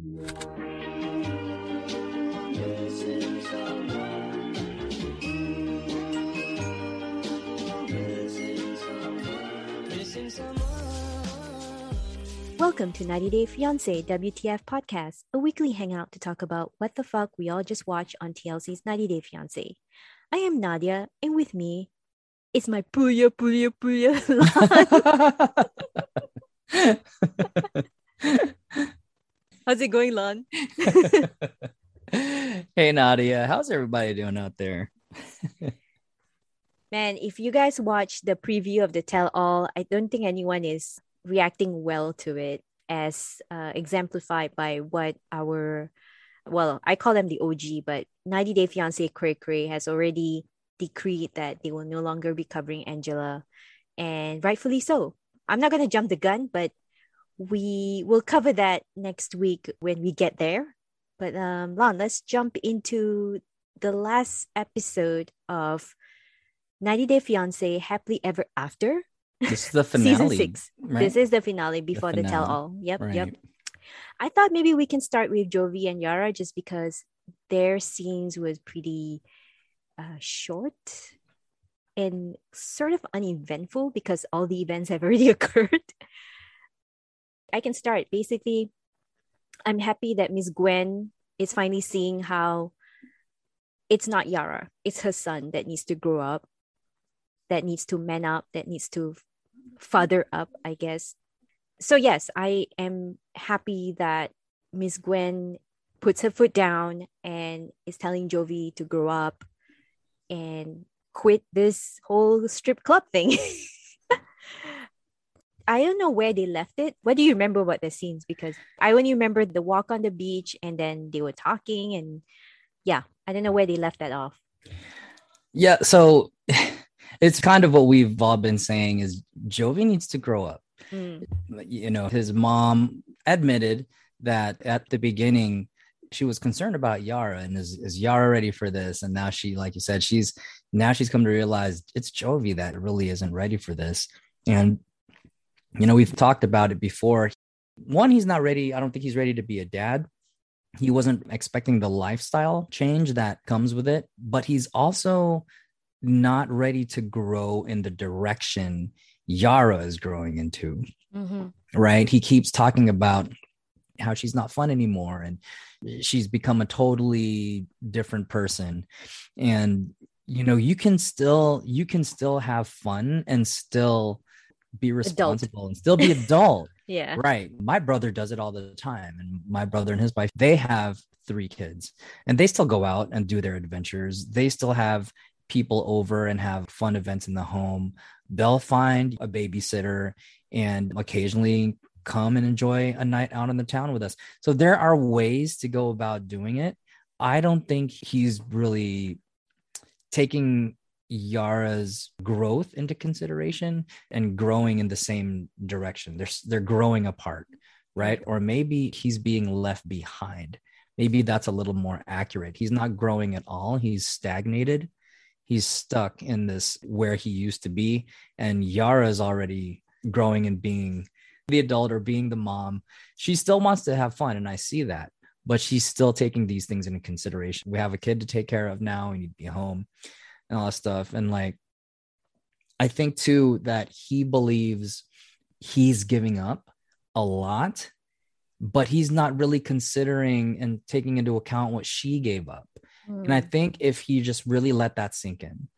Welcome to 90 Day Fiancé WTF podcast, a weekly hangout to talk about what the fuck we all just watched on TLC's 90 Day Fiancé. I am Nadia, and with me is my puya puya puya. Lon. How's it going, Lon? hey Nadia, how's everybody doing out there? Man, if you guys watch the preview of the tell all, I don't think anyone is reacting well to it as uh, exemplified by what our well i call them the og but 90 day fiance cray cray has already decreed that they will no longer be covering angela and rightfully so i'm not going to jump the gun but we will cover that next week when we get there but um Lon, let's jump into the last episode of 90 day fiance happily ever after this is the finale. Season six. Right? This is the finale before the, the tell all. Yep, right. yep. I thought maybe we can start with Jovi and Yara just because their scenes was pretty uh, short and sort of uneventful because all the events have already occurred. I can start. Basically, I'm happy that Miss Gwen is finally seeing how it's not Yara, it's her son that needs to grow up, that needs to man up, that needs to father up, I guess. So yes, I am happy that Miss Gwen puts her foot down and is telling Jovi to grow up and quit this whole strip club thing. I don't know where they left it. What do you remember about the scenes? Because I only remember the walk on the beach and then they were talking and yeah, I don't know where they left that off. Yeah, so it's kind of what we've all been saying is Jovi needs to grow up. Mm. You know, his mom admitted that at the beginning she was concerned about Yara and is, is Yara ready for this? And now she, like you said, she's now she's come to realize it's Jovi that really isn't ready for this. And you know, we've talked about it before. One, he's not ready. I don't think he's ready to be a dad. He wasn't expecting the lifestyle change that comes with it, but he's also not ready to grow in the direction Yara is growing into. Mm-hmm. Right. He keeps talking about how she's not fun anymore and she's become a totally different person. And, you know, you can still, you can still have fun and still be responsible adult. and still be adult. yeah. Right. My brother does it all the time. And my brother and his wife, they have three kids and they still go out and do their adventures. They still have people over and have fun events in the home. They'll find a babysitter and occasionally come and enjoy a night out in the town with us. So there are ways to go about doing it. I don't think he's really taking Yara's growth into consideration and growing in the same direction. They're they're growing apart, right? Mm-hmm. Or maybe he's being left behind. Maybe that's a little more accurate. He's not growing at all. He's stagnated he's stuck in this where he used to be and Yara is already growing and being the adult or being the mom she still wants to have fun and i see that but she's still taking these things into consideration we have a kid to take care of now we need to be home and all that stuff and like i think too that he believes he's giving up a lot but he's not really considering and taking into account what she gave up Mm. And I mm. think if he just really let that sink in,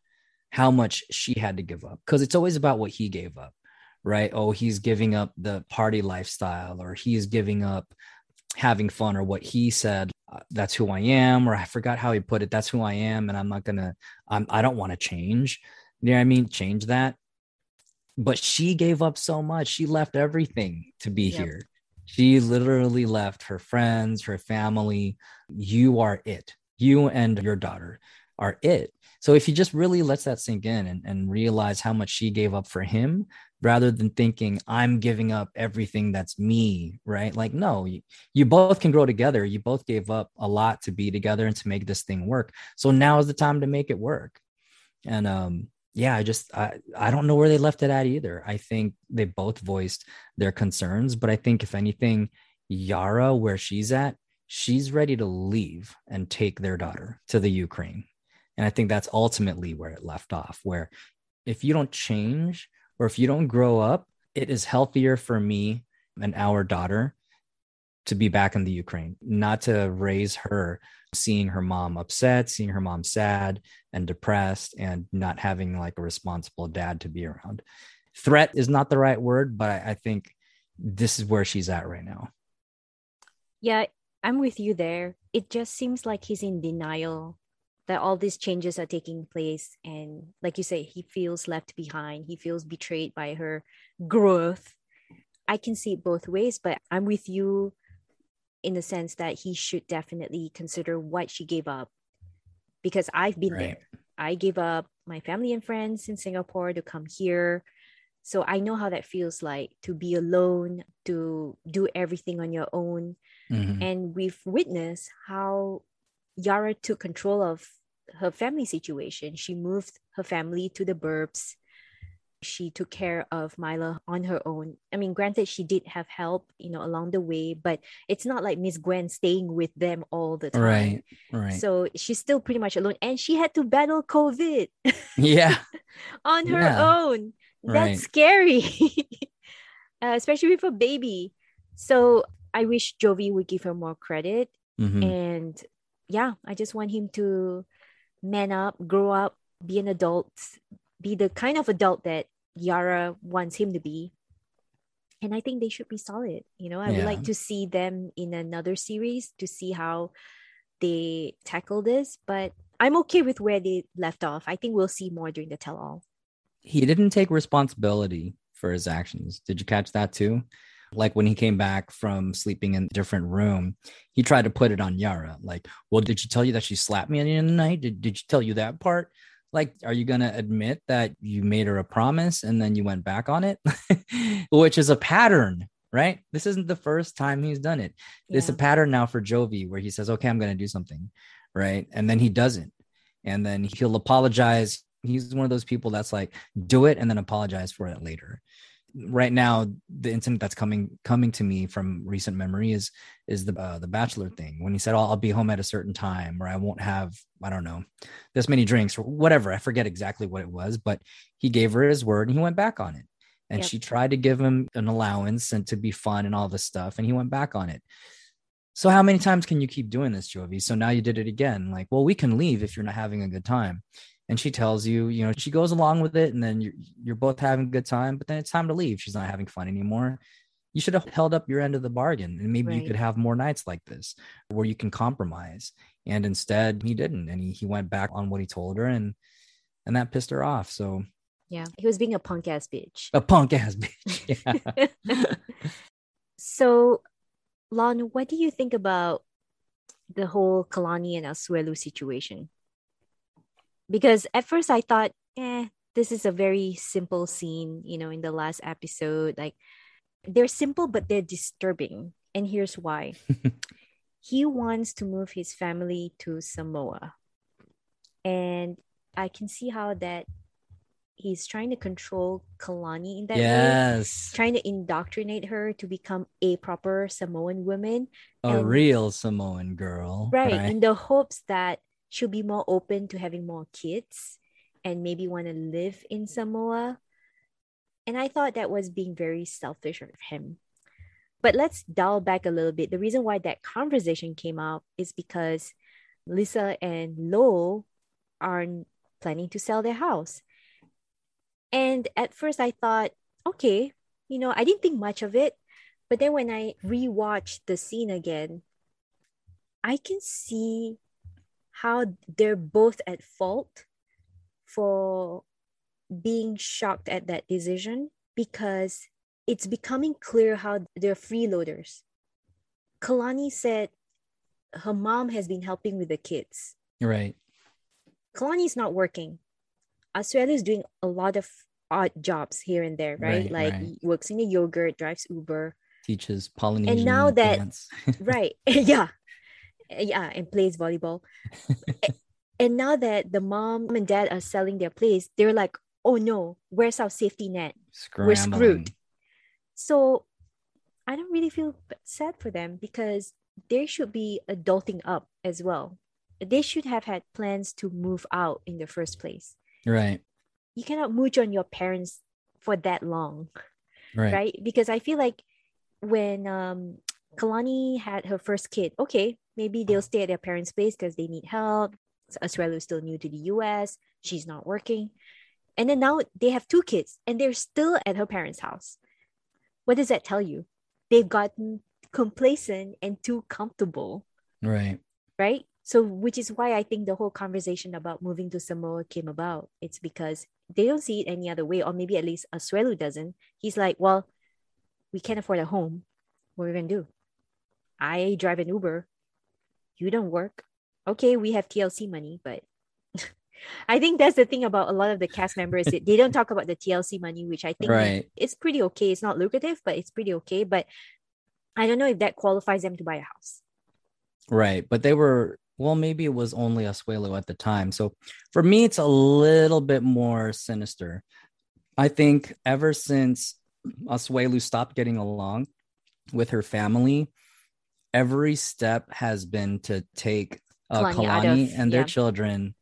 how much she had to give up, because it's always about what he gave up, right? Oh, he's giving up the party lifestyle, or he's giving up having fun, or what he said, Uh, that's who I am, or I forgot how he put it, that's who I am, and I'm not gonna, I'm, I don't want to change. You know what I mean? Change that. But she gave up so much. She left everything to be yep. here She literally left her friends, her family. You are it. You and your daughter are it. So if he just really lets that sink in and, and realize how much she gave up for him, rather than thinking I'm giving up everything that's me, right? Like, no, you, you both can grow together. You both gave up a lot to be together and to make this thing work. So now is the time to make it work. And um, yeah, I just I, I don't know where they left it at either. I think they both voiced their concerns, but I think if anything, Yara, where she's at, she's ready to leave and take their daughter to the Ukraine. And I think that's ultimately where it left off, where if you don't change or if you don't grow up, it is healthier for me and our daughter to be back in the Ukraine, not to raise her seeing her mom upset, seeing her mom sad and depressed, and not having like a responsible dad to be around. Threat is not the right word, but I, think this is where she's at right now. Yeah, I'm with you there. It just seems like he's in denial that all these changes are taking place. And like you say, he feels left behind, he feels betrayed by her growth. I can see it both ways, but I'm with you in the sense that he should definitely consider what she gave up because I've been right. there. I gave up my family and friends in Singapore to come here. So I know how that feels like to be alone, to do everything on your own. Mm-hmm. And we've witnessed how Yara took control of her family situation. She moved her family to the burbs she took care of Mylah on her own. I mean, granted, she did have help, you know, along the way, but it's not like Miss Gwen staying with them all the time. Right, right. So she's still pretty much alone, and she had to battle COVID. Yeah, on her yeah. own. That's right. scary, uh, especially with a baby. So I wish Jovi would give her more credit, mm-hmm. and yeah, I just want him to man up, grow up, be an adult, be the kind of adult that Yara wants him to be. And I think they should be solid. You know, I yeah. would like to see them in another series to see how they tackle this, but I'm okay with where they left off. I think we'll see more during the tell all. He didn't take responsibility for his actions. Did you catch that too? Like when he came back from sleeping in a different room, he tried to put it on Yara. Like, well, did she tell you that she slapped me at the end of the night? Did, did she tell you that part? like are you going to admit that you made her a promise and then you went back on it which is a pattern right this isn't the first time he's done it yeah. it's a pattern now for jovi where he says okay i'm going to do something right and then he doesn't and then he'll apologize he's one of those people that's like do it and then apologize for it later right now the incident that's coming coming to me from recent memory is is the uh, the bachelor thing. When he said oh, I'll be home at a certain time or I won't have I don't know this many drinks or whatever. I forget exactly what it was but he gave her his word and he went back on it. And yep. she tried to give him an allowance and to be fun and all this stuff and he went back on it. So how many times can you keep doing this Jovi? So now you did it again. Like well we can leave if you're not having a good time and she tells you, you know, she goes along with it, and then you're you're both having a good time, but then it's time to leave. She's not having fun anymore. You should have held up your end of the bargain, and maybe right. you could have more nights like this where you can compromise. And instead, he didn't, and he he went back on what he told her, and and that pissed her off. So yeah, he was being a punk ass bitch. A punk ass bitch. Yeah. so, Lon, what do you think about the whole Kalani and Asuelu situation? Because at first I thought, eh, this is a very simple scene, you know, in the last episode. Like they're simple, but they're disturbing. And here's why he wants to move his family to Samoa. And I can see how that he's trying to control Kalani in that yes. way, trying to indoctrinate her to become a proper Samoan woman, a and, real Samoan girl, right? right? In the hopes that she'll be more open to having more kids and maybe want to live in Samoa. And I thought that was being very selfish of him. But let's dial back a little bit. The reason why that conversation came up is because Lisa and Lo are planning to sell their house. And at first I thought, okay, you know, I didn't think much of it. But then when I rewatched the scene again, I can see how they're both at fault for being shocked at that decision because it's becoming clear how they're freeloaders. Kalani said her mom has been helping with the kids. Right. Kalani's not working. Asuelu is doing a lot of odd jobs here and there, right? right like right. works in a yogurt, drives Uber, teaches Polynesian. And now that right, yeah, yeah, and plays volleyball. and now that the mom and dad are selling their place, they're like, "Oh no, where's our safety net? We're screwed." So, I don't really feel sad for them because they should be adulting up as well. They should have had plans to move out in the first place. Right. You cannot mooch on your parents for that long. Right. right? Because I feel like when um Kalani had her first kid, okay, maybe they'll stay at their parents' place because they need help. Asuelu is still new to the US. She's not working. And then now they have two kids and they're still at her parents' house. What does that tell you? They've gotten complacent and too comfortable. Right. Right. So, which is why I think the whole conversation about moving to Samoa came about. It's because they don't see it any other way, or maybe at least Asuelu doesn't. He's like, well, we can't afford a home. What are we going to do? I drive an Uber. You don't work. Okay, we have TLC money, but I think that's the thing about a lot of the cast members. they don't talk about the TLC money, which I think right. it's pretty okay. It's not lucrative, but it's pretty okay. But I don't know if that qualifies them to buy a house. Right. But they were, well, maybe it was only Asuelu at the time. So for me, it's a little bit more sinister. I think ever since Asuelu stopped getting along with her family, every step has been to take uh, Kalani, Kalani of, and their yeah. children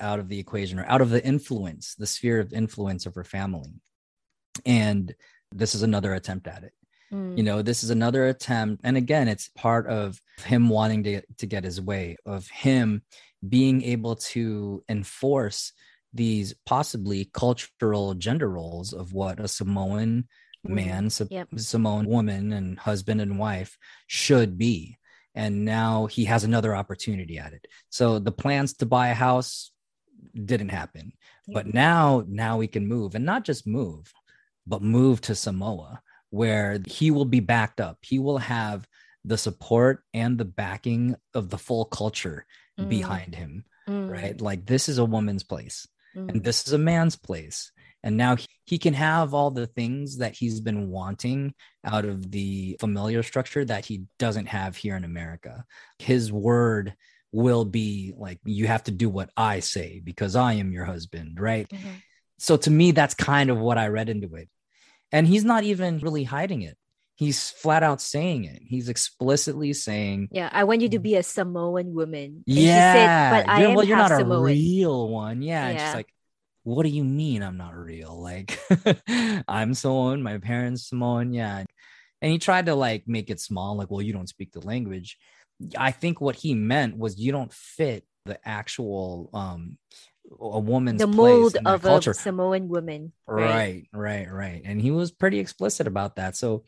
out of the equation or out of the influence, the sphere of influence of her family. And this is another attempt at it. Mm. You know, this is another attempt. And again, it's part of him wanting to, to get his way, of him being able to enforce these possibly cultural gender roles of what a Samoan man, yep. Samoan woman, and husband and wife should be. And now he has another opportunity at it. So the plans to buy a house didn't happen. Yep. But now, now we can move and not just move, but move to Samoa where he will be backed up. He will have the support and the backing of the full culture mm. behind him, mm. right? Like this is a woman's place mm. and this is a man's place and now he can have all the things that he's been wanting out of the familiar structure that he doesn't have here in America. His word will be like, you have to do what I say because I am your husband, right? Mm-hmm. So to me, that's kind of what I read into it. And he's not even really hiding it. He's flat out saying it. He's explicitly saying, "Yeah, I want you to be a Samoan woman." And yeah, said, but I you're, am well, you're not Samoan. a real one. Yeah, yeah. like, what do you mean I'm not real? Like I'm Samoan, my parents Samoan, yeah. And he tried to like make it small, like, well, you don't speak the language. I think what he meant was you don't fit the actual um a woman's the mold of culture. a Samoan woman. Right? right, right, right. And he was pretty explicit about that. So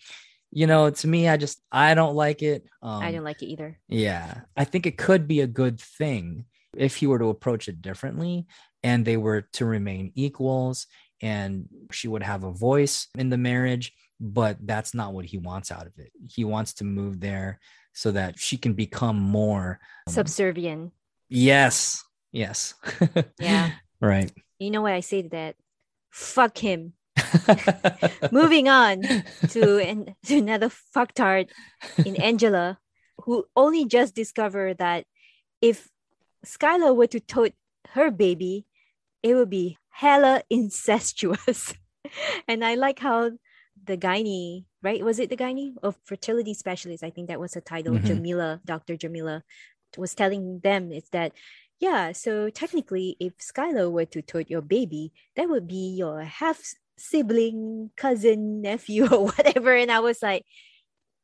you know, to me, I just I don't like it. Um, I don't like it either. Yeah, I think it could be a good thing if he were to approach it differently and they were to remain equals and she would have a voice in the marriage but that's not what he wants out of it. He wants to move there so that she can become more um, subservient. Yes yes. Yeah. Right. You know why i say that? Fuck him. Moving on to, an, to another fucktard in angela who only just discovered that if skylar were to tote her baby it would be hella incestuous. and I like how the gynae, right? Was it the gynae of fertility specialist? I think that was the title. Mm-hmm. Jamila, Dr. Jamila was telling them is that, yeah, so technically, if Skylar were to tote your baby, that would be your half sibling, cousin, nephew, or whatever. And I was like,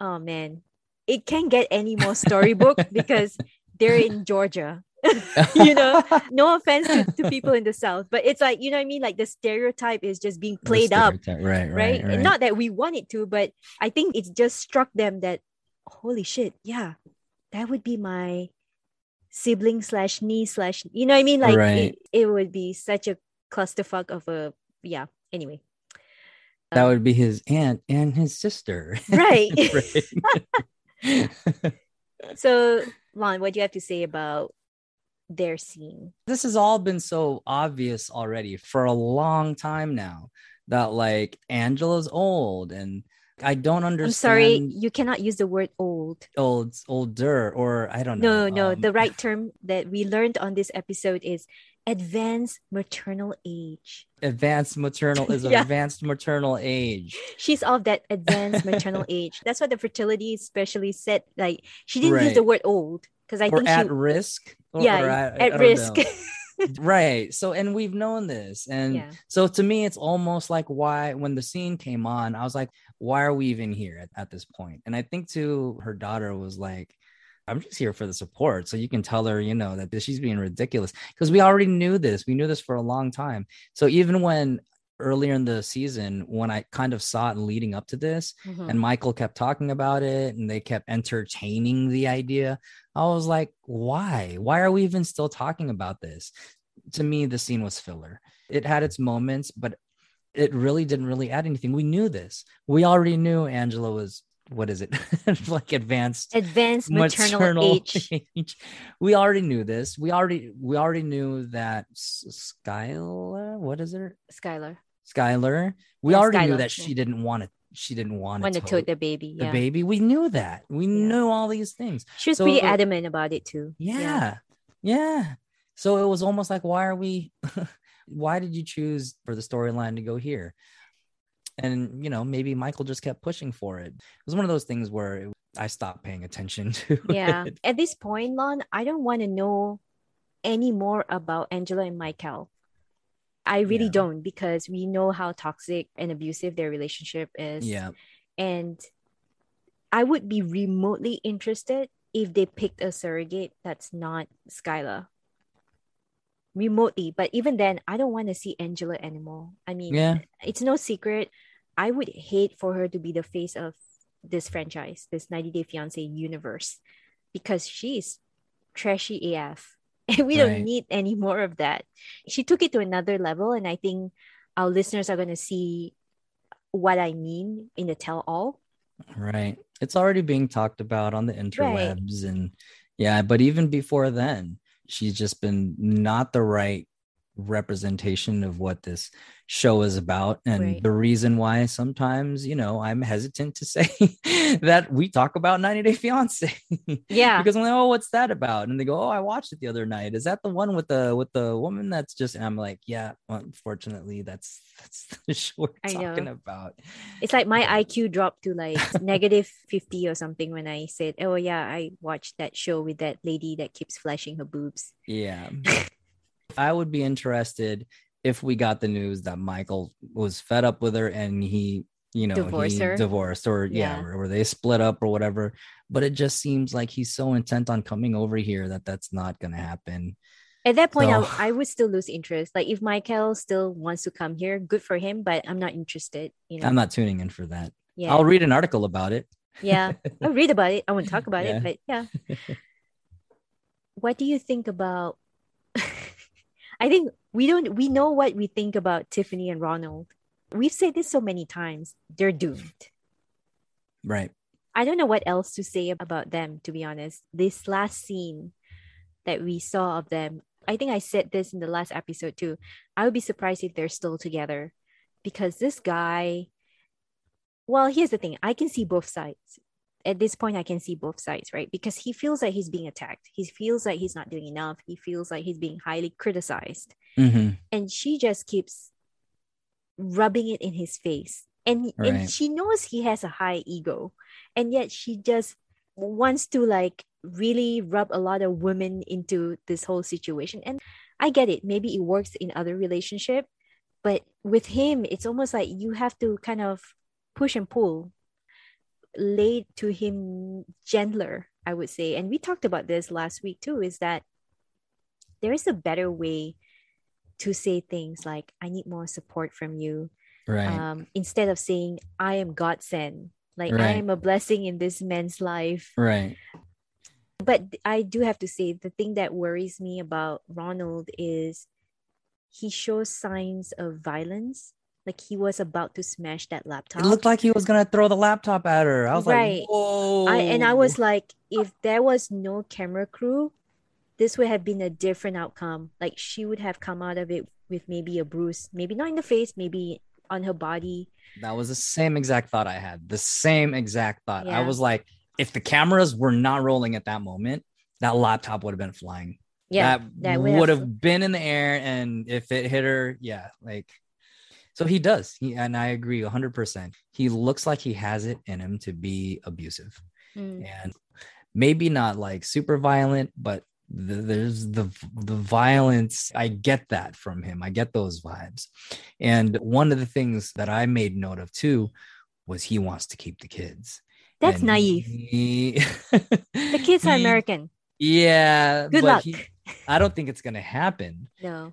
oh man, it can't get any more storybook because they're in Georgia. you know, no offense to, to, people in the South, but it's like, you know what I mean? Like the stereotype is just being played up. Right, right, right. And not that we want it to, but I think it's just struck them that, holy shit, yeah, that would be my sibling slash niece slash, you know what I mean? Like right. it, it would be such a clusterfuck of a, yeah, anyway. that um, would be his aunt and his sister. Right. Right. so, Lon, what do you have to say about their seeing. This has all been so obvious already for a long time now that like Angela's old and I don't understand. I'm sorry, you cannot use the word old. Old, older, or I don't know. No, no. Um, the right term that we learned on this episode is advanced maternal age. Advanced maternal is yeah. advanced maternal age. She's of that advanced maternal age. That's what the fertility specialist said. Like she didn't right. use the word old because I or think at she, risk. Or, yeah, or I, at risk. right. So and we've known this. And yeah. so to me, it's almost like why when the scene came on, I was like, why are we even here at, at this point? And I think to her daughter was like, I'm just here for the support. So you can tell her, you know, that she's being ridiculous because we already knew this. We knew this for a long time. So even when earlier in the season, when I kind of saw it leading up to this, mm-hmm. and Michael kept talking about it and they kept entertaining the idea, I was like, why? Why are we even still talking about this? To me, the scene was filler. It had its moments, but it really didn't really add anything. We knew this. We already knew Angela was what is it like advanced advanced maternal, maternal age. age. we already knew this we already we already knew that skylar what is it skylar skylar we yeah, already skylar. knew that she didn't want to she didn't want to tote the baby yeah. the baby. We knew that. We yeah. knew all these things. She was so pretty adamant about it too. Yeah, yeah. Yeah. So it was almost like why are we why did you choose for the storyline to go here? And you know maybe michael just kept pushing for it. It was one of those things where it, i stopped paying attention to yeah. it. at this point lon i don't want to know any more about angela and michael i really yeah. don't because we know how toxic and abusive their relationship is yeah and i would be remotely interested if they picked a surrogate that's not skylar remotely. But even then, I don't want to see Angela anymore. I mean, yeah. it's no secret. I would hate for her to be the face of this franchise, this 90 Day Fiance universe, because she's trashy AF. And we right. don't need any more of that. She took it to another level. And I think our listeners are going to see what I mean in the tell all. Right. It's already being talked about on the interwebs. Right. And yeah, but even before then, she's just been not the right representation of what this show is about and right. the reason why sometimes you know i'm hesitant to say that we talk about 90 day fiance yeah. Because i'm like oh what's that about? And they go oh i watched it the other night. Is that the one with the with the woman that's just and i'm like yeah unfortunately that's that's the show we're I talking know. about. It's like my iq dropped to like negative 50 or something when i said oh yeah i watched that show with that lady that keeps flashing her boobs. Yeah I would be interested if we got the news that Michael was fed up with her and he, you know, divorced, he divorced or yeah. yeah, or, or they split up or whatever. But it just seems like he's so intent on coming over here that that's not going to happen. At that point, so, I, I, would still lose interest. Like if Michael still wants to come here, good for him. But I'm not interested. You know, I'm not tuning in for that. Yeah, I'll read an article about it. Yeah, I'll read about it. I won't talk about yeah. it, but yeah. what do you think about I think we don't we know what we think about Tiffany and Ronald. We've said this so many times. They're doomed. Right. I don't know what else to say about them, to be honest. This last scene that we saw of them, I think I said this in the last episode too. I would be surprised if they're still together because this guy, well, here's the thing I can see both sides at this point, I can see both sides, right? Because he feels like he's being attacked. He feels like he's not doing enough. He feels like he's being highly criticized. Mm-hmm. And she just keeps rubbing it in his face. And, right. and she knows he has a high ego. And yet she just wants to like really rub a lot of women into this whole situation. And I get it. Maybe it works in other relationship. But with him, it's almost like you have to kind of push and pull laid to him gentler, I would say. And we talked about this last week too, is that there is a better way to say things like, I need more support from you. Right. Um, instead of saying, I am God sent, like right. I am a blessing in this man's life. Right. But I do have to say, the thing that worries me about Ronald is he shows signs of violence like he was about to smash that laptop. It looked like he was gonna throw the laptop at her. I was right. like, whoa. I, and I was like, if there was no camera crew, this would have been a different outcome. Like she would have come out of it with maybe a bruise, maybe not in the face, maybe on her body. That was the same exact thought I had. The same exact thought. Yeah. I was like, if the cameras were not rolling at that moment, that laptop would have been flying. Yeah, that, that would have, have been in the air, and if it hit her, yeah, like so he does. He and I agree 100%. He looks like he has it in him to be abusive. Mm. And maybe not like super violent, but the, there's the the violence. I get that from him. I get those vibes. And one of the things that I made note of too was he wants to keep the kids. That's and naive. He, the kids are he, American. Yeah. Good luck. He, I don't think it's gonna happen. No.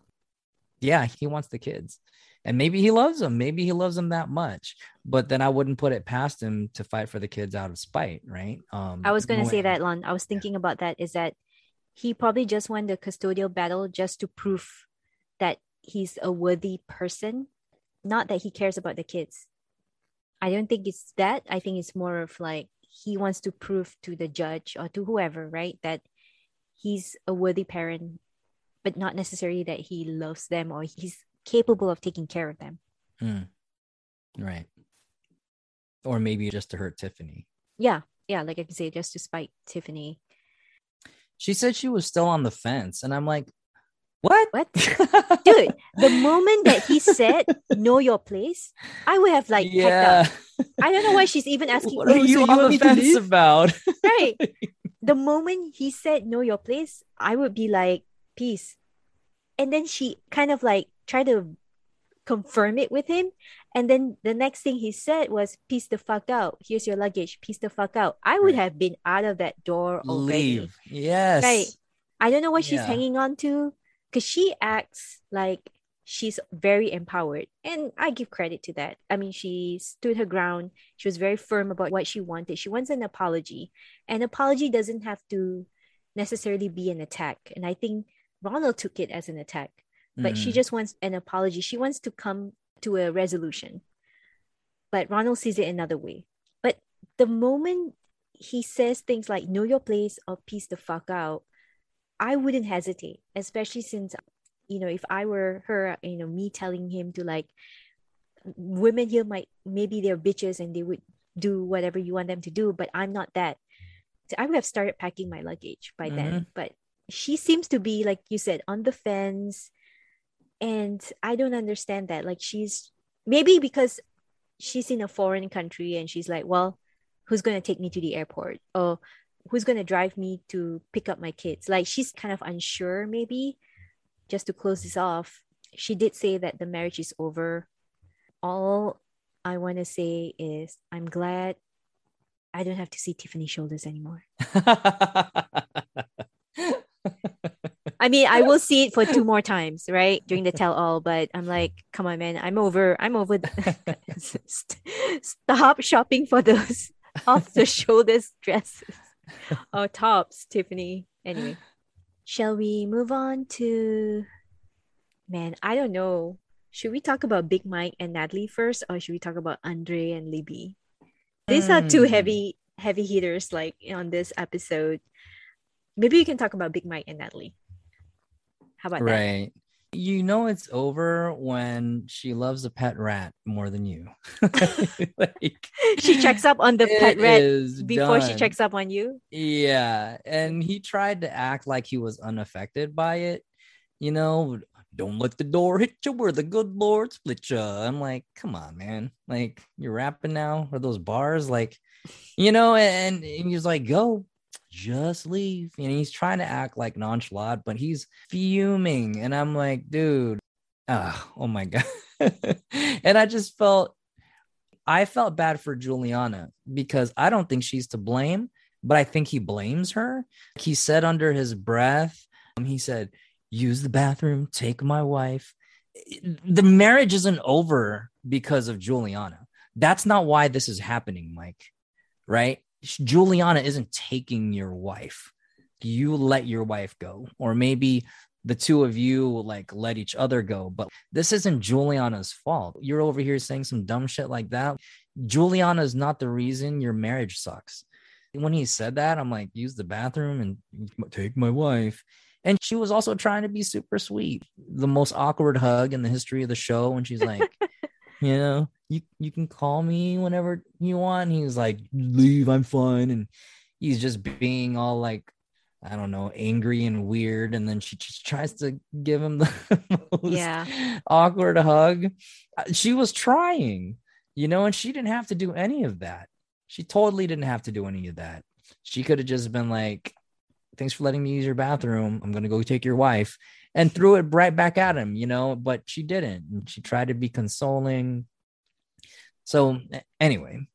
Yeah, he wants the kids and maybe he loves them maybe he loves them that much but then i wouldn't put it past him to fight for the kids out of spite right? Um i was going to say that lon. I was thinking about that is that he probably just won the custodial battle just to prove that he's a worthy person not that he cares about the kids. I don't think it's that. I think it's more of like he wants to prove to the judge or to whoever right that he's a worthy parent but not necessarily that he loves them or he's capable of taking care of them. Mm. Right. Or maybe just to hurt Tiffany. Yeah. Yeah. Like I can say, just to spite Tiffany. She said she was still on the fence. And I'm like, what? What? Dude, the moment that he said, know your place, I would have like, yeah. I don't know why she's even asking. What are you, you on the fence about? right. The moment he said, know your place, I would be like, peace. And then she kind of like try to confirm it with him. And then the next thing he said was, "Piece the fuck out. Here's your luggage. Piece the fuck out." I would have been out of that door already. Leave. Yes. Right. I don't know what she's yeah. hanging on to because she acts like she's very empowered, and I give credit to that. I mean, she stood her ground. She was very firm about what she wanted. She wants an apology. An apology doesn't have to necessarily be an attack, and I think Ronald took it as an attack but mm. she just wants an apology. She wants to come to a resolution. But Ronald sees it another way. But the moment he says things like know your place or peace the fuck out, I wouldn't hesitate, especially since you know, if I were her, you know, me telling him to like women here might maybe they're bitches and they would do whatever you want them to do, but I'm not that. So I would have started packing my luggage by mm-hmm. then. But she seems to be, like you said, on the fence and i don't understand that. Like she's maybe because she's in a foreign country and she's like well who's going to take me to the airport? Or who's going to drive me to pick up my kids? Like she's kind of unsure maybe just to close this off. She did say that the marriage is over. All i want to say is i'm glad i don't have to see tiffany's shoulders anymore I mean, I will see it for two more times, right? During the tell all, but I'm like, come on, man, I'm over. I'm over. Stop shopping for those off the shoulders dresses or tops, Tiffany. Anyway, shall we move on to? Man, I don't know. Should we talk about Big Mike and Natalie first, or should we talk about Andre and Libby? These mm. are two hmm. heavy heavy hitters like on this episode. Maybe you can talk about Big Mike and Natalie. How about right. that? Right. You know it's over when she loves a pet rat more than you. like, she checks up on the pet rat before done. she checks up on you. Yeah, and he tried to act like he was unaffected by it. You know, don't let the door hit you where the good Lord split you. I'm like, come on, man. Like, you're rapping now? Are those bars? Like, you know, and, and he's like, go, just leave. And he's trying to act like nonchalant, but he's fuming. And I'm like, dude, oh, oh my God. and I just felt, I felt bad for Juliana because I don't think she's to blame, but I think he blames her. He said under his breath, um, he said, use the bathroom, take my wife. The marriage isn't over because of Juliana. That's not why this is happening, Mike. Right? Juliana isn't taking your wife. You let your wife go, or maybe the two of you like let each other go. But this isn't Juliana's fault. You're over here saying some dumb shit like that. Juliana is not the reason your marriage sucks. When he said that, I'm like, use the bathroom and take my wife. And she was also trying to be super sweet. The most awkward hug in the history of the show. When she's like, you know, you, you can call me whenever you want. And he's like, leave, I'm fine. And he's just being all like I don't know, angry and weird. And then she just tries to give him the most yeah. awkward hug. Uh, she was trying, you know, and she didn't have to do any of that. She totally didn't have to do any of that. She could have just been like, thanks for letting me use your bathroom. I'm going to go take your wife and threw it right back at him, you know, but she didn't. And she tried to be consoling. So, anyway,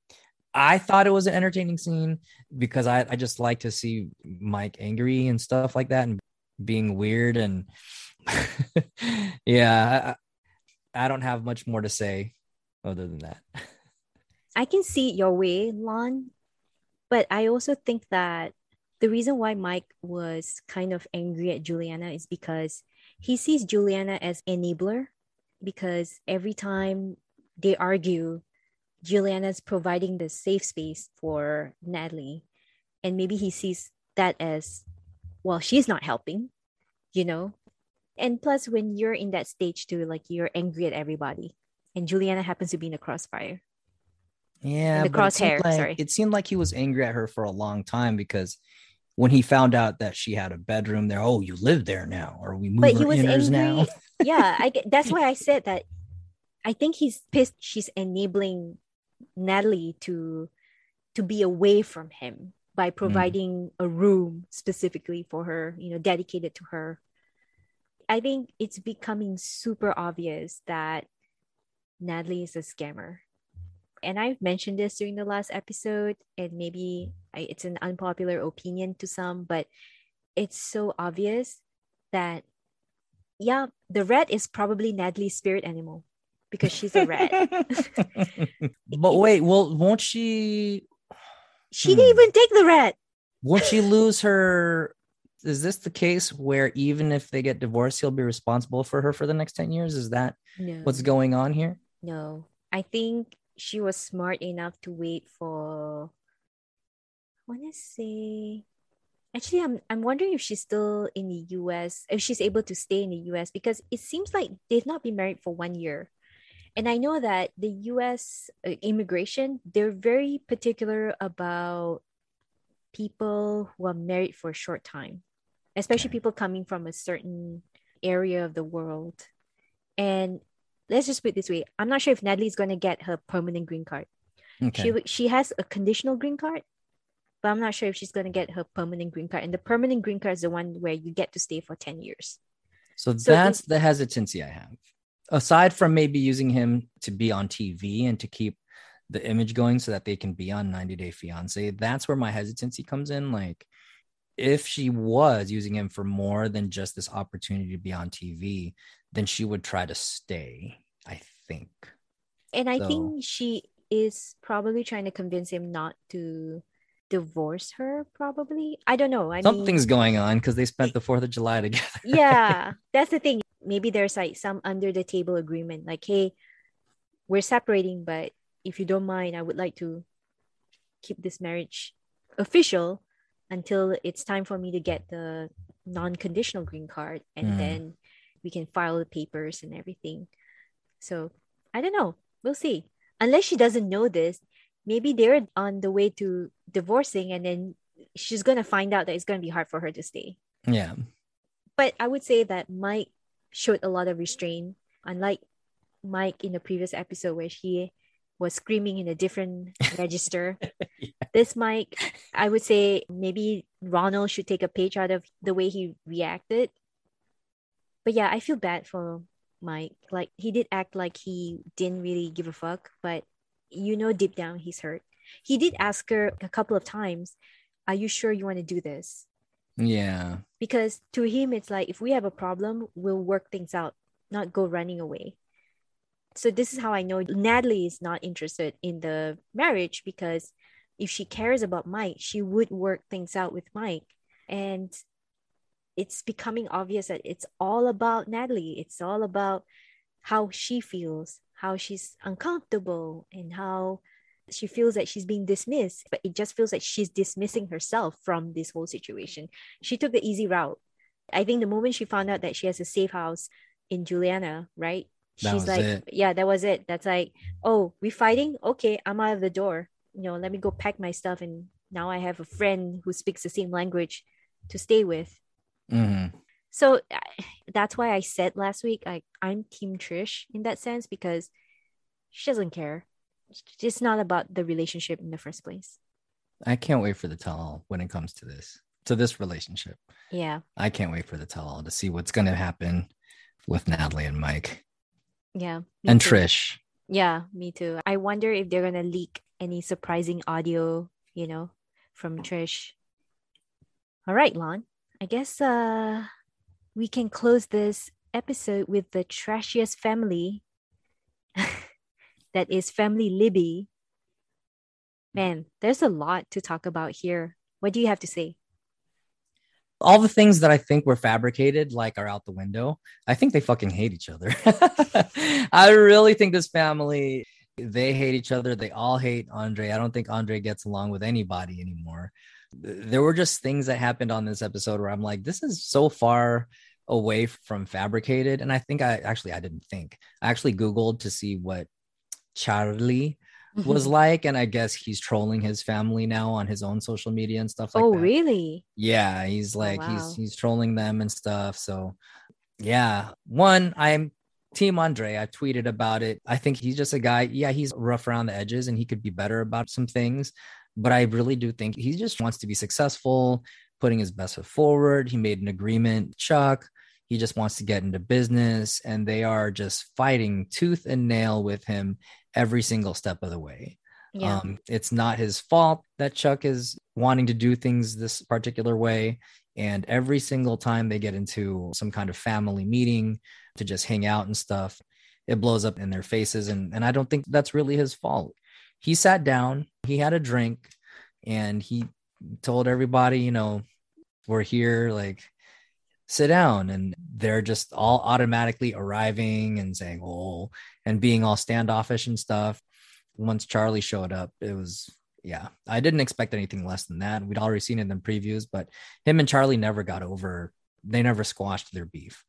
I thought it was an entertaining scene because I, I just like to see Mike angry and stuff like that and being weird. And yeah, I, I don't have much more to say other than that. I can see your way, Lon, but I also think that the reason why Mike was kind of angry at Juliana is because he sees Juliana as enabler because every time they argue Juliana's providing the safe space for Natalie. And maybe he sees that as, well, she's not helping, you know? And plus, when you're in that stage too, like you're angry at everybody, and Juliana happens to be in the crossfire. Yeah, in the crosshair. Like, sorry, it seemed like he was angry at her for a long time because when he found out that she had a bedroom there, oh, you live there now, or we move but he was angry. now. yeah, I, that's why I said that. I think he's pissed. She's enabling Natalie to to be away from him by mm. providing mm. a room specifically for her, you know, dedicated to her. I think it's becoming super obvious that Natalie is a scammer. And I've mentioned this during the last episode, and maybe it's an unpopular opinion to some, but it's so obvious that, yeah, the rat is probably Natalie's spirit animal because she's a rat. but wait, well, won't she? She hmm. didn't even take the rat. Won't she lose her? Is this the case where even if they get divorced, he'll be responsible for her for the next 10 years? Is that no. what's going on here? No. I think she was smart enough to wait for I want to say actually I'm I'm wondering if she's still in the US, if she's able to stay in the US because it seems like they've not been married for one year. And I know that the US uh, immigration, they're very particular about people who are married for a short time, especially okay. people coming from a certain area of the world. And let's just put it this way I'm not sure if Natalie's going to get her permanent green card. Okay. She, she has a conditional green card, but I'm not sure if she's going to get her permanent green card. And the permanent green card is the one where you get to stay for 10 years. So, so that's the hesitancy I have aside from maybe using him to be on TV and to keep the image going so that they can be on 90 Day Fiance, that's where my hesitancy comes in. Like, if she was using him for more than just this opportunity to be on TV, then she would try to stay, I think. And I so, think she is probably trying to convince him not to divorce her probably? I don't know I something's mean, going on because they spent the fourth of july together. Yeah that's the thing. Maybe there's like some under the table agreement like hey we're separating but if you don't mind i would like to keep this marriage official until it's time for me to get the non-conditional green card and mm. then we can file the papers and everything. So i don't know. We'll see. Unless she doesn't know this maybe they're on the way to divorcing and then she's going to find out that it's going to be hard for her to stay yeah but i would say that mike showed a lot of restraint, unlike Mike in the previous episode where he was screaming in a different register. yeah. This Mike, I would say maybe Ronald should take a page out of the way he reacted. But yeah, I feel bad for Mike. Like he did act like he didn't really give a fuck, but you know deep down he's hurt. He did ask her a couple of times, Are you sure you want to do this? Yeah. Because to him, it's like if we have a problem, we'll work things out, not go running away. So this is how I know Natalie is not interested in the marriage because if she cares about Mike, she would work things out with Mike. And it's becoming obvious that it's all about Natalie. It's all about how she feels, how she's uncomfortable, and how she feels that she's being dismissed. But it just feels like she's dismissing herself from this whole situation. She took the easy route. I think the moment she found out that she has a safe house in Juliana, right? That She's like, it. yeah, that was it. That's like, oh, we fighting? Okay, I'm out of the door. You know, let me go pack my stuff. And now I have a friend who speaks the same language to stay with. Mm-hmm. So that's why I said last week, like I'm Team Trish in that sense because she doesn't care. It's not about the relationship in the first place. I can't wait for the tell all when it comes to this, to this relationship. Yeah. I can't wait for the tell all to see what's going to happen with Natalie and Mike. Yeah. And too. Trish. Yeah, me too. I wonder if they're going to leak any surprising audio, you know, from Trish. All right, Lon. I guess uh we can close this episode with the trashiest family that is family Libby. Man, there's a lot to talk about here. What do you have to say? All the things that I think were fabricated, like, are out the window. I think they fucking hate each other. I really think this family, they hate each other. They all hate Andrei. I don't think Andrei gets along with anybody anymore there were just things that happened on this episode where I'm like, this is so far away from fabricated. And I think I actually I didn't think. I actually Googled to see what Charlie was mm-hmm. like. And I guess he's trolling his family now on his own social media and stuff like oh, that. really? Yeah, he's Oh, like wow. he's he's trolling them and stuff. So yeah. One, I'm Team Andrei. I tweeted about it. I think he's just a guy. Yeah, he's rough around the edges and he could be better about some things but I really do think he just wants to be successful, putting his best foot forward. He made an agreement, Chuck. He just wants to get into business, and they are just fighting tooth and nail with him every single step of the way. Yeah. Um, it's not his fault that Chuck is wanting to do things this particular way. And every single time they get into some kind of family meeting to just hang out and stuff, it blows up in their faces. And, and I don't think that's really his fault he sat down, he had a drink, and he told everybody, you know, we're here, like, sit down. And they're just all automatically arriving and saying, oh, and being all standoffish and stuff. Once Charlie showed up, it was, yeah, I didn't expect anything less than that. We'd already seen it in previews, but him and Charlie never got over, they never squashed their beef.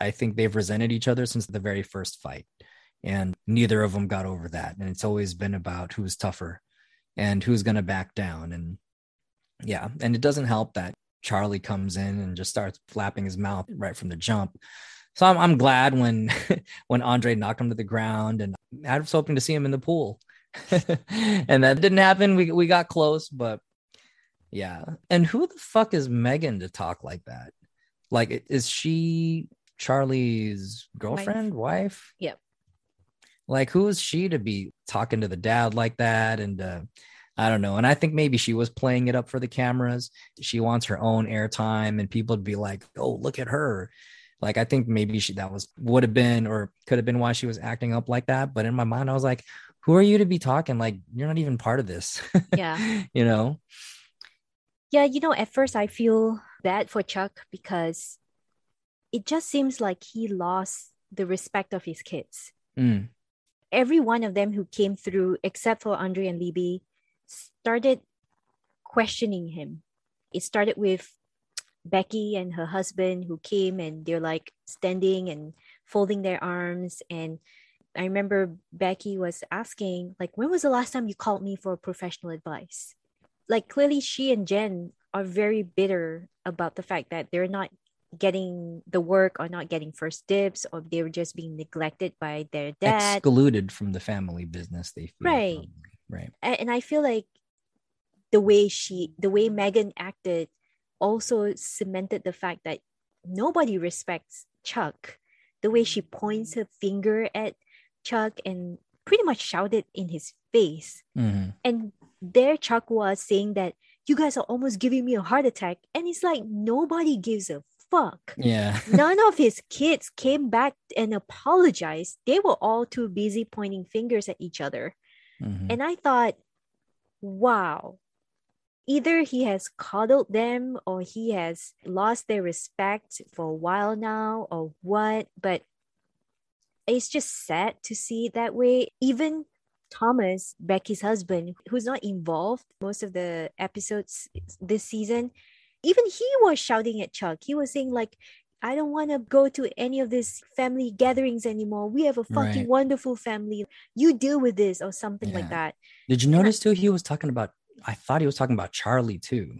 I think they've resented each other since the very first fight and neither of them got over that and it's always been about who's tougher and who's going to back down and yeah and it doesn't help that charlie comes in and just starts flapping his mouth right from the jump. So i'm, I'm glad when when andrei knocked him to the ground and i was hoping to see him in the pool. And that didn't happen. We, we got close but yeah. And who the fuck is megan to talk like that? Like is she charlie's girlfriend wife? Yep. like who is she to be talking to the dad like that and uh i don't know. And i think maybe she was playing it up for the cameras. She wants her own airtime and people to be like oh look at her. Like i think maybe she that was would have been or could have been why she was acting up like that. But in my mind i was like who are you to be talking? Like you're not even part of this. Yeah. you know? Yeah, you know, at first I feel bad for Chuck because it just seems like he lost the respect of his kids. Mm, Every one of them who came through, except for Andrei and Libby, started questioning him. It started with Becky and her husband who came and they're like standing and folding their arms. And I remember Becky was asking, like, when was the last time you called me for professional advice? Like, clearly, she and Jen are very bitter about the fact that they're not getting the work or not getting first dibs or they're just being neglected by their dad. excluded from the family business they feel, Right. probably. Right and I feel like the way she, the way Megan acted, also cemented the fact that nobody respects Chuck. The way she points her finger at Chuck and pretty much shouted in his face. Mhm. And there Chuck was saying that you guys are almost giving me a heart attack. And it's like nobody gives a fuck. yeah None of his kids came back and apologized. They were all too busy pointing fingers at each other. Mhm. And I thought, wow, either he has coddled them or he has lost their respect for a while now or what but it's just sad to see it that way even thomas becky's husband who's not involved most of the episodes this season even he was shouting at chuck he was saying like I don't want to go to any of these family gatherings anymore. We have a fucking right. wonderful family. You deal with this or something yeah. like that. Did you notice too? He was talking about, I thought he was talking about Charlie too.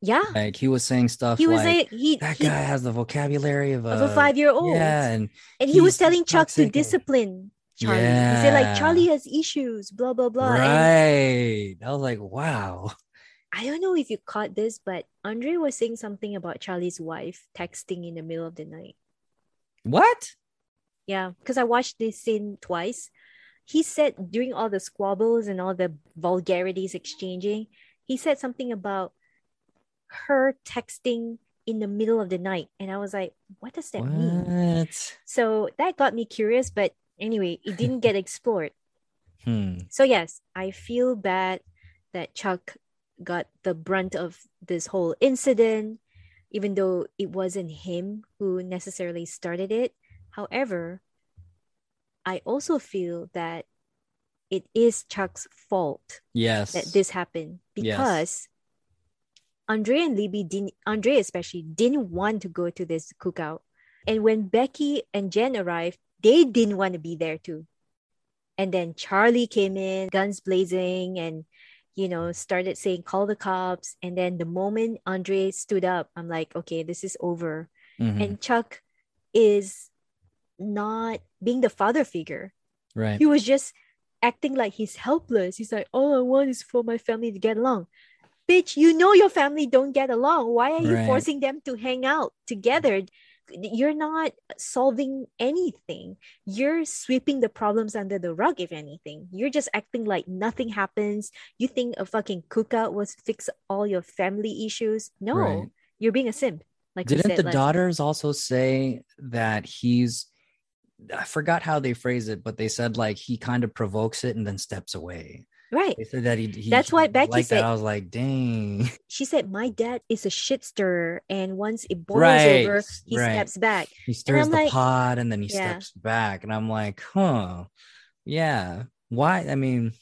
Yeah. Like he was saying stuff he was like, a, he, that he, guy has the vocabulary of a, of a five year old. Yeah. And, and he was telling Chuck to discipline Charlie. Yeah. He said, like, Charlie has issues, blah, blah, blah. Right. And I was like, wow. I don't know if you caught this, but Andrei was saying something about Charlie's wife texting in the middle of the night. What? Yeah, because I watched this scene twice. He said during all the squabbles and all the vulgarities exchanging, he said something about her texting in the middle of the night. And I was like, what does that what? mean? So that got me curious, but anyway, it didn't get explored. Hmm. So, yes, I feel bad that Chuck got the brunt of this whole incident, even though it wasn't him who necessarily started it. However, I also feel that it is Chuck's fault. Yes. That this happened because yes. Andrei and Libby didn't Andrei especially didn't want to go to this cookout. And when Becky and Jen arrived, they didn't want to be there too. And then Charlie came in, guns blazing, and you know, started saying, call the cops. And then the moment Andrei stood up, I'm like, okay, this is over. Mm-hmm. And Chuck is not being the father figure. Right. He was just acting like he's helpless. He's like, all I want is for my family to get along. Bitch, you know your family don't get along. Why are you right. forcing them to hang out together? You're not solving anything. You're sweeping the problems under the rug, if anything. You're just acting like nothing happens. You think a fucking cookout was fix all your family issues. No, right. you're being a simp. Like didn't said, the like, daughters also say that he's I forgot how they phrase it, but they said like he kind of provokes it and then steps away. Right. They said that he. he That's what Becky like said. That. I was like, dang. She said, "My dad is a shit stirrer, and once it boils right. over, he right. steps back. He stirs the like, pot, and then he yeah. steps back." And I'm like, "Huh, yeah. Why? I mean."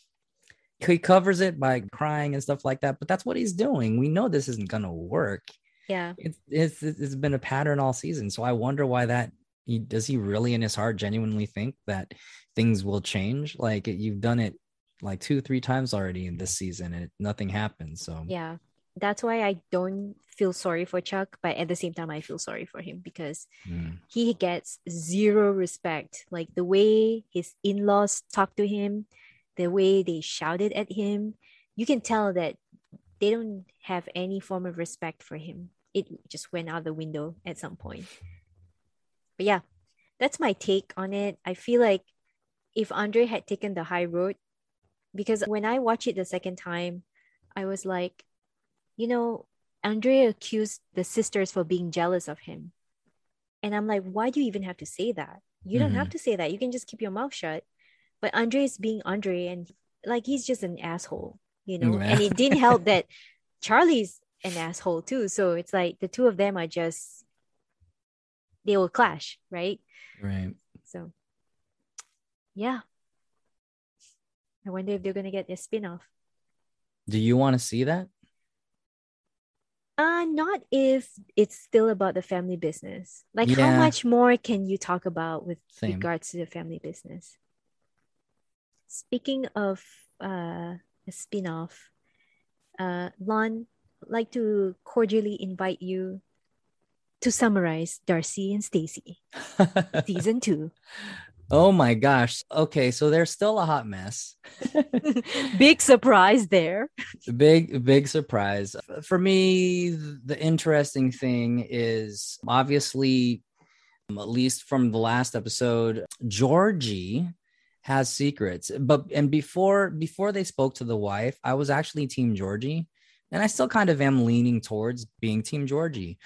He covers it by crying and stuff like that, but that's what he's doing. We know this isn't gonna work. Yeah, it's it's, it's been a pattern all season. So I wonder why that he does he really in his heart genuinely think that things will change like you've done it like two, three times already in this season, and nothing happened. So yeah, that's why I don't feel sorry for Chuck, but at the same time, I feel sorry for him because mm. he gets zero respect. Like the way his in-laws talk to him, the way they shouted at him, you can tell that they don't have any form of respect for him. It just went out the window at some point. But yeah, that's my take on it. I feel like if Andre had taken the high road, because when I watched it the second time, I was like, you know, Andrei accused the sisters for being jealous of him. And I'm like, why do you even have to say that? You don't mm-hmm. have to say that. You can just keep your mouth shut. But Andrei is being Andrei and like he's just an asshole, you know? Yeah. And it didn't help that Charlie's an asshole too. So it's like the two of them are just they will clash, right? Right. So yeah. I wonder if they're gonna get a spin-off. Do you want to see that? Uh not if it's still about the family business. Like yeah. how much more can you talk about with Same. regards to the family business? Speaking of uh a spin-off, uh Lon like to cordially invite you to summarize Darcy and Stacey season two. Oh my gosh. Okay, so they're still a hot mess. big surprise there. Big, big surprise. For me, the interesting thing is obviously, um, at least from the last episode, Georgi has secrets. But and before before they spoke to the wife, I was actually team Georgi. And I still kind of am leaning towards being team Georgi.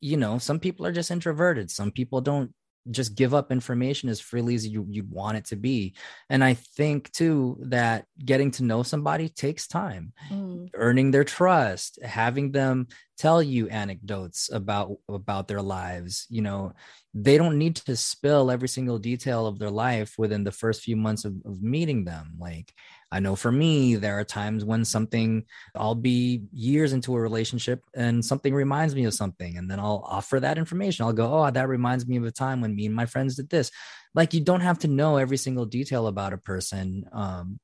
You know, some people are just introverted. Some people don't just give up information as freely as you you want it to be. And i think too that getting to know somebody takes time. Mm. earning their trust having them tell you anecdotes about about their lives you know they don't need to spill every single detail of their life within the first few months of, of meeting them. Like I know for me, there are times when something, I'll be years into a relationship and something reminds me of something. And then I'll offer that information. I'll go, oh, that reminds me of a time when me and my friends did this. Like you don't have to know every single detail about a person. Um,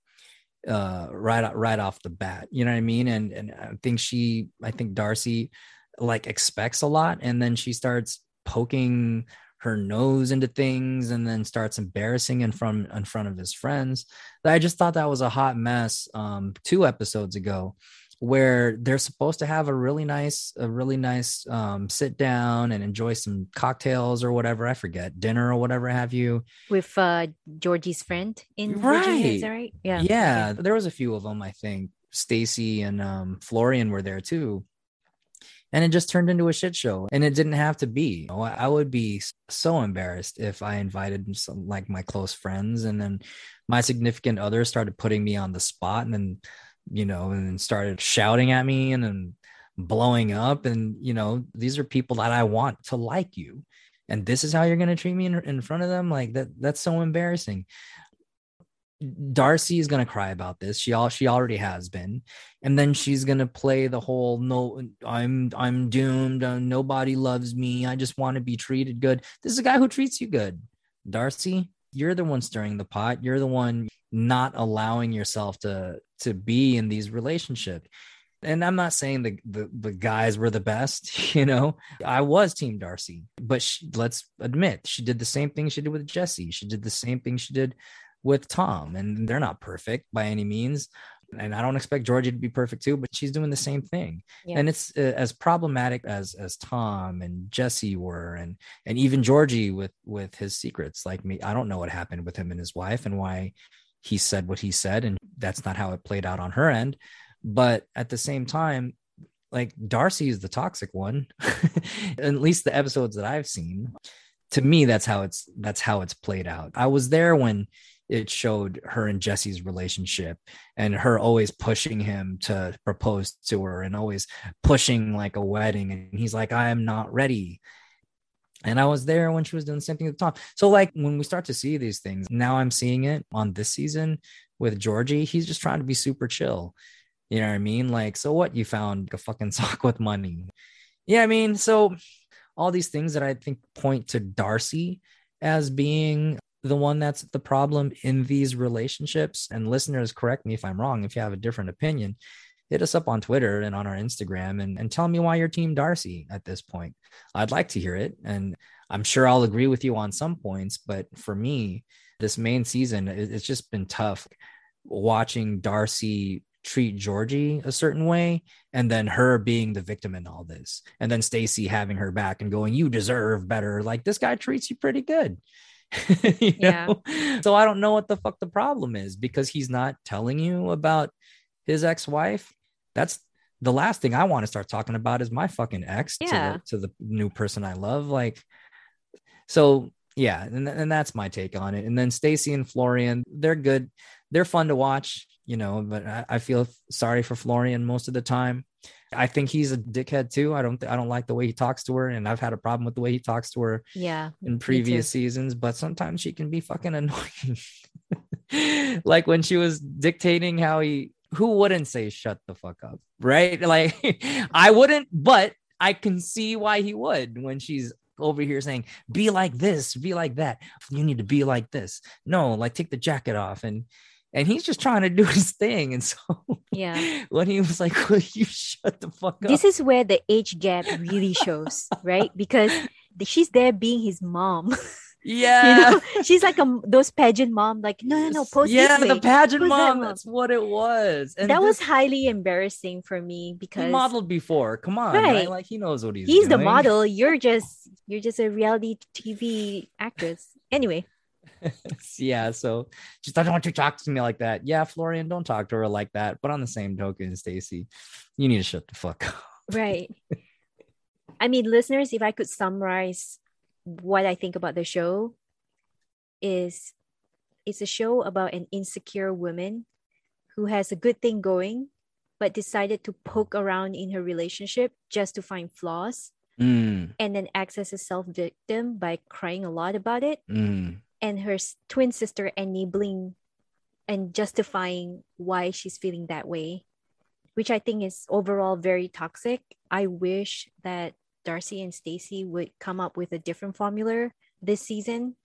uh right right off the bat you know what i mean and and i think she i think darcy like expects a lot and then she starts poking her nose into things and then starts embarrassing in front in front of his friends. I just thought that was a hot mess um, two episodes ago where they're supposed to have a really nice a really nice um, sit down and enjoy some cocktails or whatever i forget dinner or whatever have you with uh georgi's friend in right. Virginia, is that right yeah yeah okay. there was a few of them i think stacey and um, florian were there too and it just turned into a shit show and it didn't have to be. I would be so embarrassed if i invited some like my close friends and then my significant other started putting me on the spot and then you know and started shouting at me and then blowing up and you know these are people that i want to like you and this is how you're going to treat me in, in front of them? Like that that's so embarrassing Darcy is gonna cry about this. She all she already has been, and then she's gonna play the whole no, I'm I'm doomed. Uh, nobody loves me. I just want to be treated good. This is a guy who treats you good, Darcy. You're the one stirring the pot. You're the one not allowing yourself to to be in these relationships. And I'm not saying the, the the guys were the best, you know. I was Team Darcy, but she, let's admit she did the same thing she did with Jesse. She did the same thing she did with Tom, and they're not perfect by any means. And I don't expect Georgi to be perfect too, but she's doing the same thing. Yeah. And it's uh, as problematic as as Tom and Jesse were, and and even Georgi with with his secrets. Like me, I don't know what happened with him and his wife, and why he said what he said, and that's not how it played out on her end. But at the same time, like Darcy is the toxic one, at least the episodes that I've seen. To me, that's how it's that's how it's played out. I was there when it showed her and Jesse's relationship and her always pushing him to propose to her and always pushing like a wedding. And he's like, I am not ready. And I was there when she was doing the same thing at the time. So, like, when we start to see these things, now I'm seeing it on this season with Georgi. He's just trying to be super chill. You know what I mean? Like, so what? You found a fucking sock with money. Yeah, I mean, so all these things that I think point to Darcy as being the one that's the problem in these relationships. And listeners, correct me if I'm wrong. If you have a different opinion, hit us up on Twitter and on our Instagram and, and tell me why you're Team Darcy at this point. I'd like to hear it. And I'm sure I'll agree with you on some points. But for me, this main season, it's just been tough watching Darcy treat Georgi a certain way and then her being the victim in all this and then Stacey having her back and going you deserve better like this guy treats you pretty good yeah. Know? So I don't know what the fuck the problem is because he's not telling you about his ex-wife. That's the last thing I want to start talking about is my fucking ex yeah. to, the, to the new person I love. Like, so yeah, and, and that's my take on it. And then Stacey and Florian, they're good. They're fun to watch, you know, but I, I feel sorry for Florian most of the time. I think he's a dickhead too. I don't th- I don't like the way he talks to her, and I've had a problem with the way he talks to her. Yeah, in previous seasons, but sometimes she can be fucking annoying. like when she was dictating how he who wouldn't say shut the fuck up, right? Like I wouldn't, but I can see why he would when she's over here saying be like this, be like that. You need to be like this. No, like take the jacket off and and he's just trying to do his thing. And so, yeah, when he was like, "Will you shut the fuck up?" This is where the age gap really shows, right? Because she's there being his mom. Yeah, you know? she's like a those pageant mom. Like, no, no, no, post Yeah, the pageant mom, that. That's what it was. And that this, was highly embarrassing for me because he modeled before. Come on, right? right? Like he knows what he's. He's doing. the model. You're just you're just a reality TV actress. Anyway. yeah, so just I don't want you to talk to me like that. Yeah, Florian, don't talk to her like that. But on the same token, Stacey, you need to shut the fuck up. right. I mean, listeners, if I could summarize what I think about the show is it's a show about an insecure woman who has a good thing going but decided to poke around in her relationship just to find flaws mm. and then acts as a self victim by crying a lot about it mm. And her twin sister enabling and justifying why she's feeling that way which i think is overall very toxic. I wish that darcy and stacey would come up with a different formula this season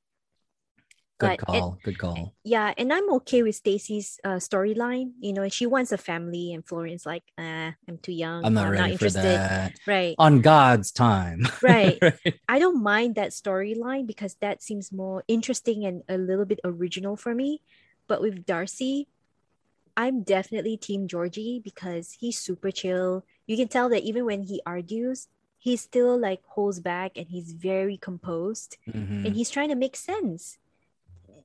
Good but, call. And, good call. Yeah, and I'm okay with Stacey's uh, storyline. You know, she wants a family, and Florian's like, uh, I'm too young. I'm not I'm ready not interested. for that. Right. On God's time. right. right. I don't mind that storyline because that seems more interesting and a little bit original for me. But with Darcy, I'm definitely Team Georgi because he's super chill. You can tell that even when he argues, he still like holds back and he's very composed mm-hmm. and he's trying to make sense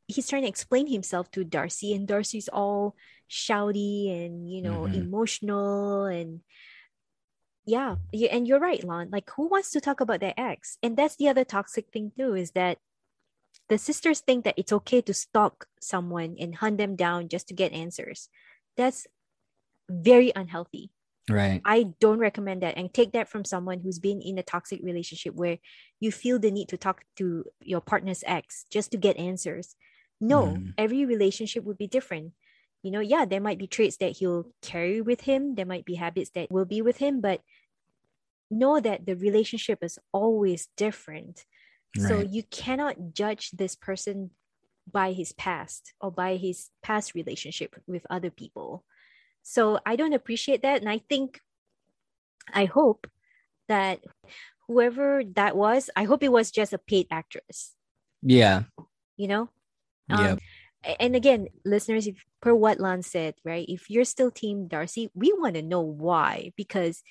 he's trying to explain himself to Darcy, and Darcy's all shouty and you know mm-hmm. emotional and yeah, and you're right, Lon. Like, who wants to talk about their ex? And that's the other toxic thing too is that the sisters think that it's okay to stalk someone and hunt them down just to get answers. That's very unhealthy. Right. I don't recommend that and take that from someone who's been in a toxic relationship where you feel the need to talk to your partner's ex just to get answers. No, mm. every relationship would be different. You know, yeah, there might be traits that he'll carry with him, there might be habits that will be with him, but know that the relationship is always different. Right. So you cannot judge this person by his past or by his past relationship with other people. So I don't appreciate that. And I think, I hope that whoever that was, I hope it was just a paid actress. Yeah. You know, um, And again, listeners, if per what Lon said, right? If you're still Team Darcy, we want to know why. Because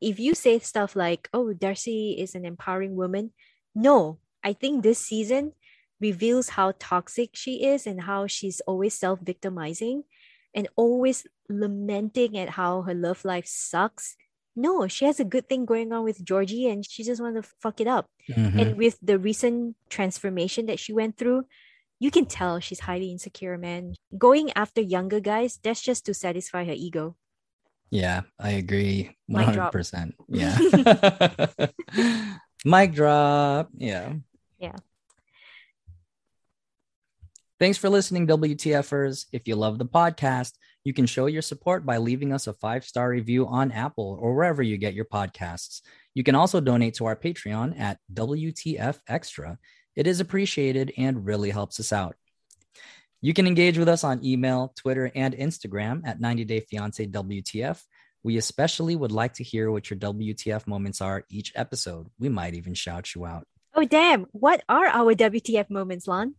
if you say stuff like, "Oh, Darcy is an empowering woman," no, I think this season reveals how toxic she is and how she's always self-victimizing and always lamenting at how her love life sucks. No, she has a good thing going on with Georgi and she just wants to fuck it up. Mm-hmm. And with the recent transformation that she went through, you can tell she's highly insecure, man. Going after younger guys, that's just to satisfy her ego. Yeah, I agree. 100%. Yeah. Mic drop. Yeah. Yeah. Thanks for listening, WTFers. If you love the podcast, you can show your support by leaving us a five star review on Apple or wherever you get your podcasts. You can also donate to our Patreon at WTF Extra it is appreciated and really helps us out. You can engage with us on email, Twitter, and Instagram at 90 Day Fiance WTF. We especially would like to hear what your WTF moments are each episode. We might even shout you out. Oh, damn. What are our WTF moments, Lon?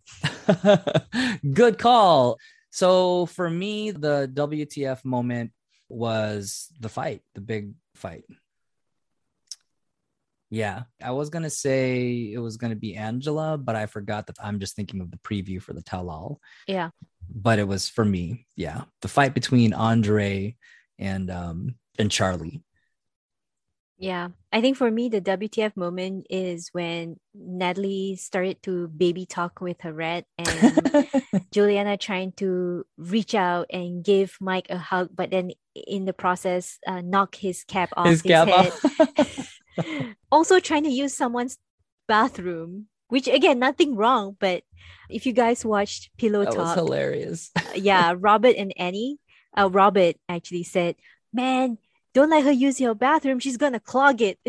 Good call. So, for me, the WTF moment was the fight, the big fight. Yeah, I was gonna say it was gonna be Angela, but I forgot that I'm just thinking of the preview for the tell all. Yeah. But it was for me, yeah. The fight between Andrei and um and Charlie. Yeah. I think for me the WTF moment is when Natalie started to baby talk with her red and Juliana trying to reach out and give Mike a hug, but then in the process uh, knock his cap off his, his cap head. Off. also trying to use someone's bathroom which again nothing wrong but if you guys watched pillow that talk was hilarious yeah robert and annie uh, robert actually said man don't let her use your bathroom. She's gonna clog it.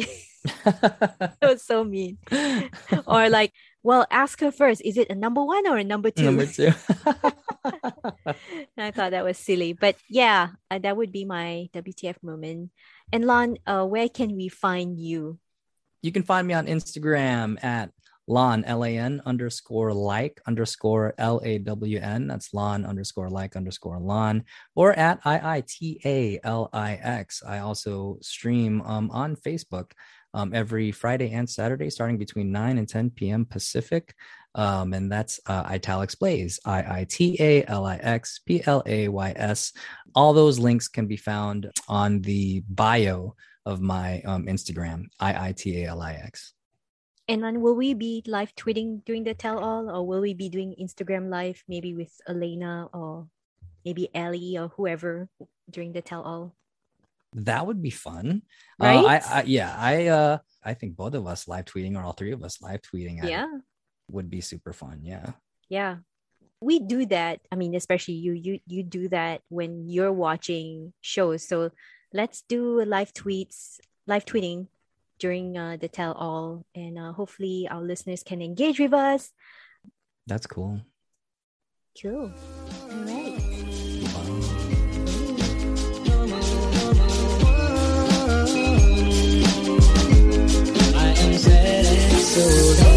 That was so mean. Or like well ask her first is it a number one or a number two number two i thought that was silly but yeah uh, that would be my wtf moment and Lon, uh, where can we find you? You can find me on Instagram at Lon L A N underscore like underscore L A W N. That's Lon underscore like underscore Lon or at I I T A L I X. I also stream um, on Facebook um, every Friday and Saturday, starting between 9 and 10 p.m. Pacific. Um, and that's uh, Italix Plays, I I T A L I X P L A Y S. All those links can be found on the bio of my um, Instagram, I I T A L I X. And then will we be live tweeting during the tell all or will we be doing Instagram live maybe with Elena or maybe Ellie or whoever during the tell all? That would be fun. Right? Uh, I, I yeah, I uh I think both of us live tweeting or all three of us live tweeting yeah. would be super fun. Yeah. Yeah. We do that. I mean, especially you you you do that when you're watching shows. So let's do live tweets, live tweeting during uh, the tell all and uh, hopefully our listeners can engage with us that's cool cool easy. So